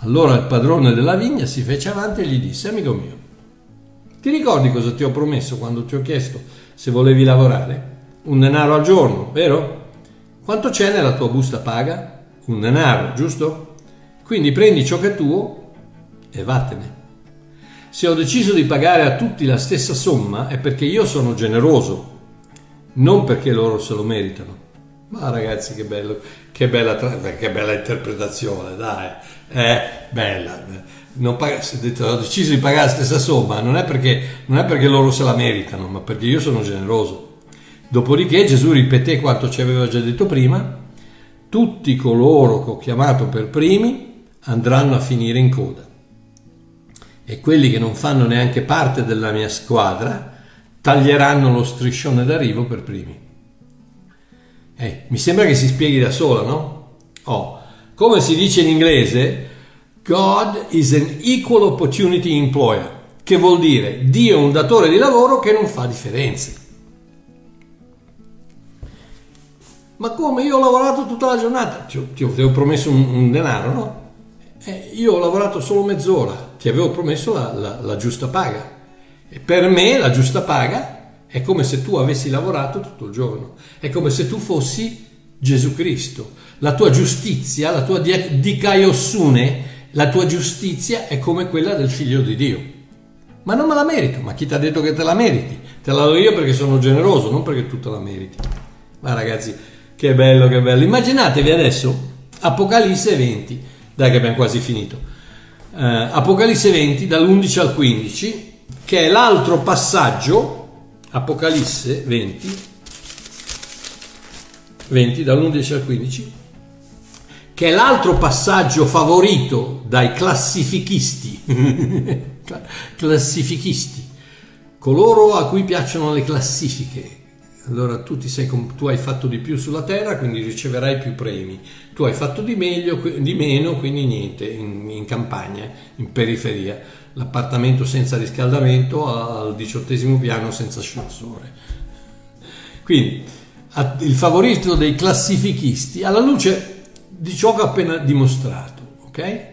Allora il padrone della vigna si fece avanti e gli disse: Amico mio, ti ricordi cosa ti ho promesso quando ti ho chiesto se volevi lavorare? Un denaro al giorno, vero? Quanto c'è nella tua busta paga? Un denaro, giusto? Quindi prendi ciò che è tuo e vattene. Se ho deciso di pagare a tutti la stessa somma è perché io sono generoso, non perché loro se lo meritano. Ma ragazzi, che bello, che bella, che bella interpretazione, dai, è bella non pag- ho deciso di pagare la stessa somma, non è, perché, non è perché loro se la meritano, ma perché io sono generoso. Dopodiché Gesù ripeté quanto ci aveva già detto prima, tutti coloro che ho chiamato per primi andranno a finire in coda e quelli che non fanno neanche parte della mia squadra taglieranno lo striscione d'arrivo per primi. Eh, mi sembra che si spieghi da sola, no? Oh, come si dice in inglese, God is an equal opportunity employer, che vuol dire Dio è un datore di lavoro che non fa differenze. Ma come io ho lavorato tutta la giornata? Ti, ti avevo promesso un, un denaro, no? Eh, io ho lavorato solo mezz'ora, ti avevo promesso la, la, la giusta paga. E per me la giusta paga è come se tu avessi lavorato tutto il giorno, è come se tu fossi Gesù Cristo. La tua giustizia, la tua dikaiossune la tua giustizia è come quella del figlio di Dio. Ma non me la merito, ma chi ti ha detto che te la meriti? Te la do io perché sono generoso, non perché tu te la meriti. Ma ragazzi, che bello, che bello. Immaginatevi adesso Apocalisse 20, dai che abbiamo quasi finito. Uh, Apocalisse 20 dall'11 al 15, che è l'altro passaggio, Apocalisse 20, 20 dall'11 al 15, che è l'altro passaggio favorito dai classifichisti, [laughs] classifichisti, coloro a cui piacciono le classifiche. Allora tu, sei, tu, hai fatto di più sulla terra, quindi riceverai più premi. Tu hai fatto di, meglio, di meno, quindi niente, in, in, campagna, in periferia. L'appartamento senza riscaldamento al diciottesimo piano senza ascensore. Quindi il favorito dei classifichisti, alla luce di ciò che ho appena dimostrato, ok?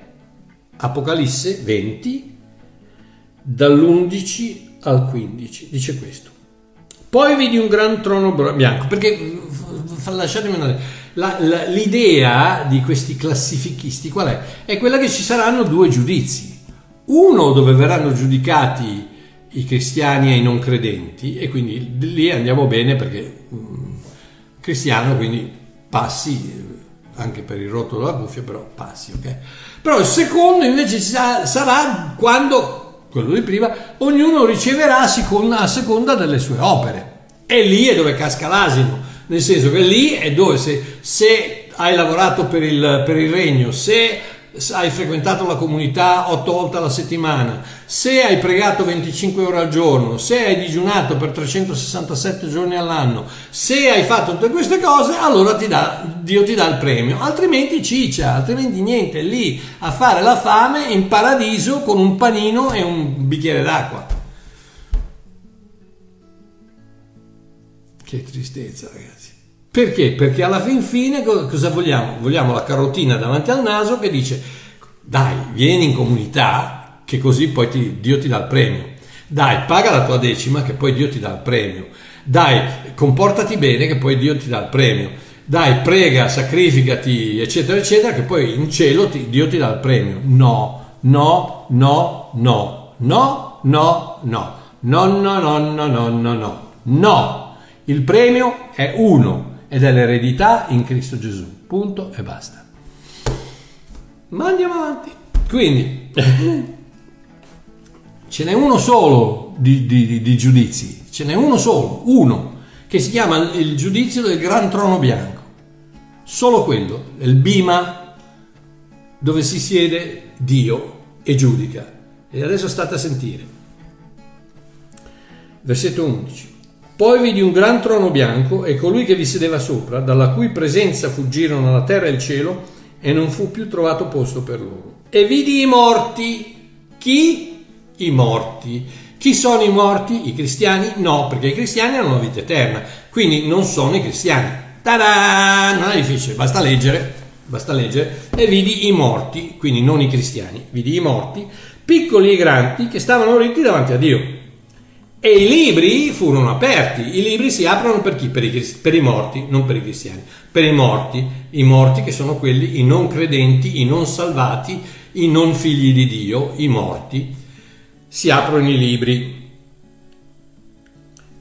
Apocalisse 20, dall'11 al 15, dice questo. Poi vedi un gran trono bianco, perché lasciatemi andare, la, la, l'idea di questi classifichisti qual è? È quella che ci saranno due giudizi, uno dove verranno giudicati i cristiani e i non credenti e quindi lì andiamo bene perché um, cristiano quindi passi anche per il rotto della cuffia, però passi, ok? Però il secondo invece sarà quando, quello di prima, ognuno riceverà a seconda, delle sue opere. E lì è dove casca l'asino, nel senso che lì è dove se, se hai lavorato per il, per il regno, se hai frequentato la comunità otto volte alla settimana, se hai pregato 25 ore al giorno, se hai digiunato per 367 giorni all'anno, se hai fatto tutte queste cose, allora ti dà, Dio ti dà il premio, altrimenti ciccia, altrimenti niente, lì a fare la fame in paradiso con un panino e un bicchiere d'acqua. Che tristezza ragazzi. Perché? Perché alla fin fine cosa vogliamo? Vogliamo la carotina davanti al naso che dice dai, vieni in comunità che così poi ti, Dio ti dà il premio. Dai, paga la tua decima che poi Dio ti dà il premio. Dai, comportati bene che poi Dio ti dà il premio. Dai, prega, sacrificati, eccetera, eccetera, che poi in cielo ti, Dio ti dà il premio. No, no, no, no, no, no, no. No, no, no, no, no, no, no. No! Il premio è uno ed è l'eredità in Cristo Gesù. Punto e basta. Ma andiamo avanti. Quindi, [laughs] ce n'è uno solo di, di, di giudizi, ce n'è uno solo, uno, che si chiama il giudizio del Gran Trono Bianco. Solo quello, il bima dove si siede Dio e giudica. E adesso state a sentire. Versetto 11. Poi vidi un gran trono bianco e colui che vi sedeva sopra, dalla cui presenza fuggirono la terra e il cielo, e non fu più trovato posto per loro. E vidi i morti. Chi? I morti. Chi sono i morti? I cristiani? No, perché i cristiani hanno la vita eterna, quindi non sono i cristiani. Ta-da! Non è difficile, basta leggere, basta leggere. E vidi i morti, quindi non i cristiani, vidi i morti, piccoli e grandi, che stavano ritti davanti a Dio. E i libri furono aperti. I libri si aprono per chi? Per i, per i, morti, non per i cristiani. Per i morti, i morti che sono quelli, i non credenti, i non salvati, i non figli di Dio, i morti. Si aprono i libri.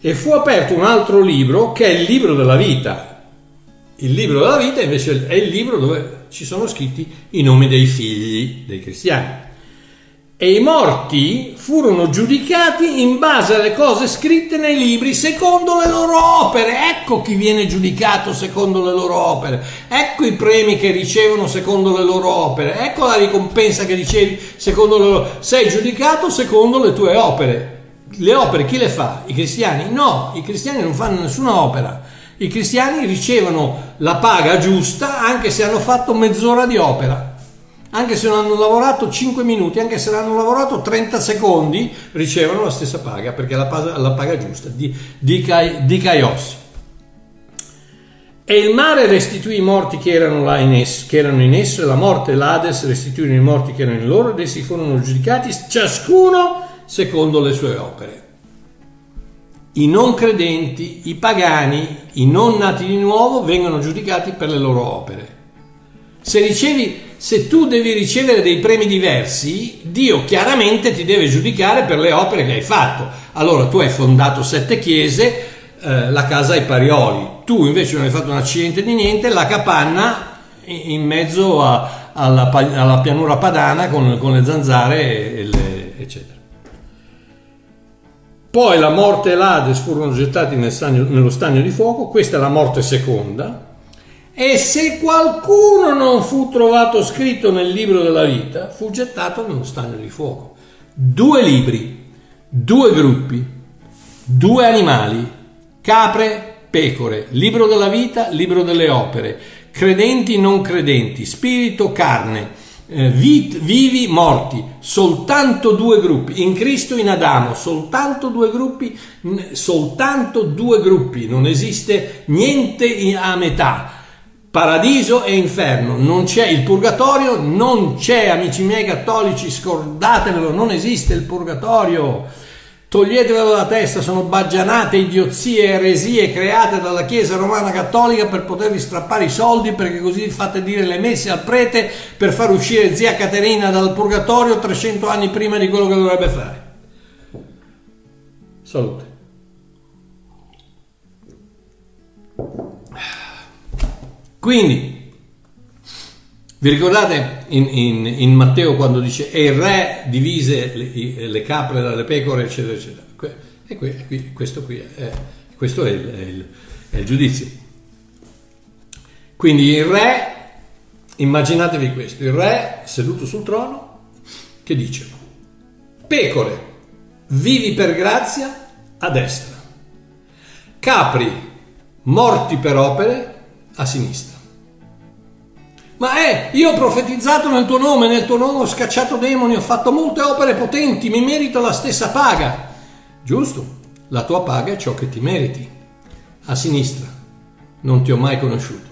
E fu aperto un altro libro che è il libro della vita. Il libro della vita invece è il libro dove ci sono scritti i nomi dei figli dei cristiani e i morti furono giudicati in base alle cose scritte nei libri secondo le loro opere. Ecco chi viene giudicato secondo le loro opere. Ecco i premi che ricevono secondo le loro opere. Ecco la ricompensa che ricevi secondo le loro Sei giudicato secondo le tue opere. Le opere chi le fa? I cristiani? No, i cristiani non fanno nessuna opera. I cristiani ricevono la paga giusta anche se hanno fatto mezz'ora di opera anche se non hanno lavorato 5 minuti, anche se hanno lavorato 30 secondi, ricevono la stessa paga, perché è la paga, la paga giusta, di, di, di Caios. E il mare restituì i morti che erano, là in esso, che erano in esso, e la morte e l'Ades restituirono i morti che erano in loro, ed essi furono giudicati ciascuno secondo le sue opere. I non credenti, i pagani, i non nati di nuovo vengono giudicati per le loro opere. Se ricevi se tu devi ricevere dei premi diversi, Dio chiaramente ti deve giudicare per le opere che hai fatto. Allora tu hai fondato sette chiese, eh, la casa ai Parioli, tu invece non hai fatto un accidente di niente, la capanna in mezzo a, alla, alla, pianura padana con, con le zanzare, e le, eccetera. Poi la morte e l'Ades furono gettati nel stagno, nello stagno di fuoco, questa è la morte seconda, e se qualcuno non fu trovato scritto nel libro della vita, fu gettato nello stagno di fuoco. Due libri, due gruppi, due animali, capre, pecore, libro della vita, libro delle opere, credenti, non credenti, spirito, carne, eh, vit, vivi, morti, soltanto due gruppi, in Cristo, in Adamo, soltanto due gruppi, soltanto due gruppi, non esiste niente a metà Paradiso e inferno, non c'è il purgatorio, non c'è, amici miei cattolici, scordatevelo, non esiste il purgatorio. Toglietevelo dalla testa, sono baggianate, idiozie, eresie create dalla Chiesa Romana Cattolica per potervi strappare i soldi perché così fate dire le messe al prete per far uscire zia Caterina dal purgatorio 300 anni prima di quello che dovrebbe fare. Salute. Quindi, vi ricordate in, in, in, Matteo quando dice e il re divise le, le capre dalle pecore, eccetera, eccetera. E qui, questo qui è, questo è il, è, il, è il giudizio. Quindi il re, immaginatevi questo, il re seduto sul trono che dice, pecore, vivi per grazia a destra, capri, morti per opere a sinistra. Ma è, io ho profetizzato nel tuo nome, nel tuo nome ho scacciato demoni, ho fatto molte opere potenti, mi merito la stessa paga. Giusto, la tua paga è ciò che ti meriti. A sinistra, non ti ho mai conosciuto.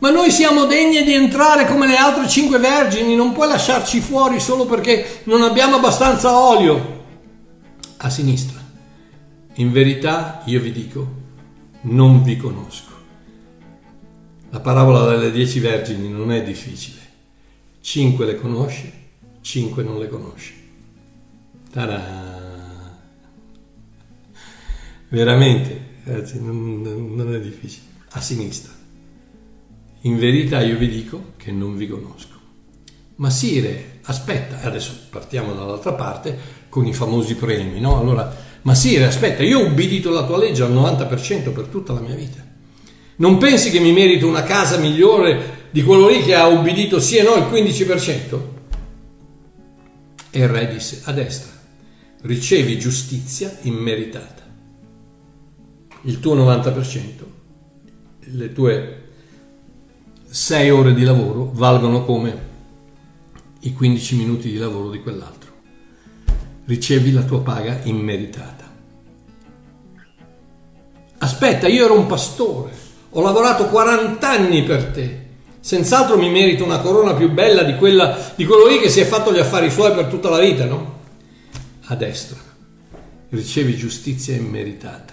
Ma noi siamo degni di entrare come le altre cinque vergini, non puoi lasciarci fuori solo perché non abbiamo abbastanza olio. A sinistra. In verità io vi dico, non vi conosco. La parabola delle dieci vergini non è difficile. Cinque le conosce, cinque non le conosce. Ta-da! Veramente, ragazzi, non, non è difficile. A sinistra. In verità io vi dico che non vi conosco. Ma Sire, aspetta, adesso partiamo dall'altra parte con i famosi premi, no? Allora, ma Sire, aspetta, io ho ubbidito la tua legge al 90% per tutta la mia vita. Non pensi che mi merito una casa migliore di quello lì che ha ubbidito sì e no il 15%? E il re disse, a destra, ricevi giustizia immeritata. Il tuo 90%, le tue 6 ore di lavoro valgono come i 15 minuti di lavoro di quell'altro. Ricevi la tua paga immeritata. Aspetta, io ero un pastore ho lavorato 40 anni per te. Senz'altro mi merito una corona più bella di, quella, di quello lì che si è fatto gli affari suoi per tutta la vita, no? A destra ricevi giustizia immeritata.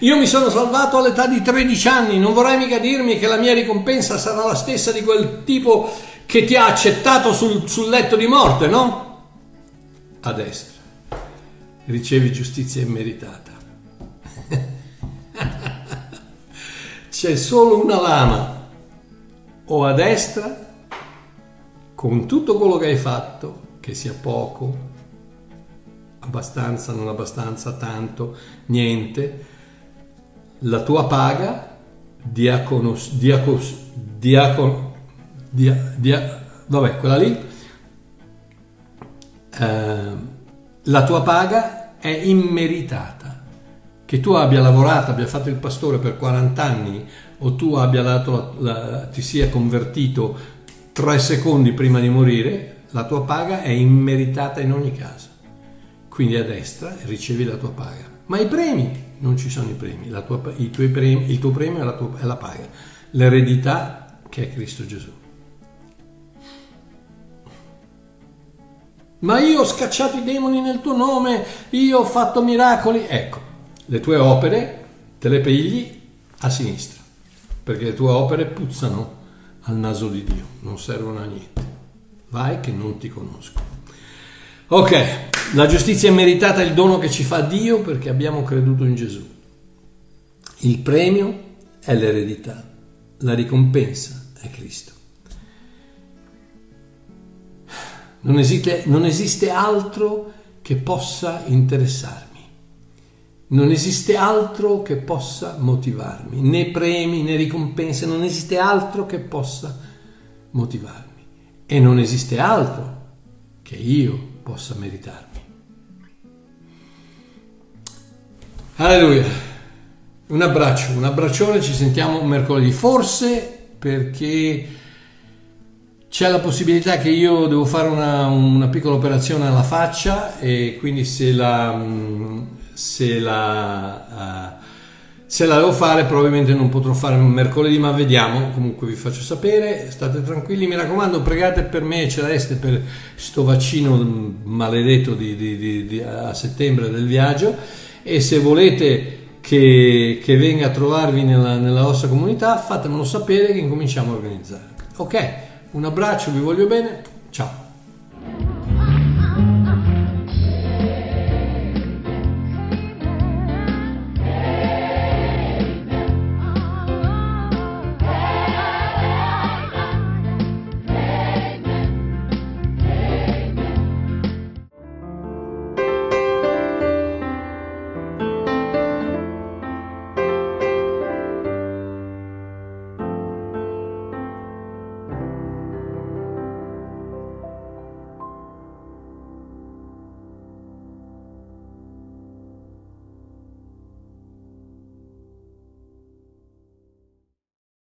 Io mi sono salvato all'età di 13 anni, non vorrai mica dirmi che la mia ricompensa sarà la stessa di quel tipo che ti ha accettato sul, sul letto di morte, no? A destra ricevi giustizia immeritata. [laughs] C'è solo una lama, o a destra, con tutto quello che hai fatto, che sia poco, abbastanza, non abbastanza, tanto, niente, la tua paga, diaconos, diacos, diacon, dia, dia, vabbè, quella lì, eh, la tua paga è immeritata che tu abbia lavorato, abbia fatto il pastore per 40 anni o tu abbia dato la, la, ti sia convertito tre secondi prima di morire, la tua paga è immeritata in ogni caso. Quindi a destra ricevi la tua paga. Ma i premi, non ci sono i premi, tua, i premi il tuo premio è la, tua, è la paga, l'eredità che è Cristo Gesù. Ma io ho scacciato i demoni nel tuo nome, io ho fatto miracoli. Ecco, le tue opere te le pigli a sinistra, perché le tue opere puzzano al naso di Dio, non servono a niente. Vai che non ti conosco. Ok, la giustizia è meritata il dono che ci fa Dio perché abbiamo creduto in Gesù. Il premio è l'eredità, la ricompensa è Cristo. Non esiste, non esiste altro che possa interessarmi. Non esiste altro che possa motivarmi, né premi né ricompense, non esiste altro che possa motivarmi e non esiste altro che io possa meritarmi. Alleluia. Un abbraccio, un abbraccione, ci sentiamo mercoledì, forse perché c'è la possibilità che io devo fare una, una piccola operazione alla faccia e quindi se la se la, uh, se la devo fare probabilmente non potrò fare mercoledì ma vediamo. Comunque vi faccio sapere. State tranquilli. Mi raccomando pregate per me e Celeste per sto vaccino maledetto di, di, di, a settembre del viaggio. E se volete che, che venga a trovarvi nella, nella vostra comunità fatemelo sapere che incominciamo a organizzare. Ok un abbraccio vi voglio bene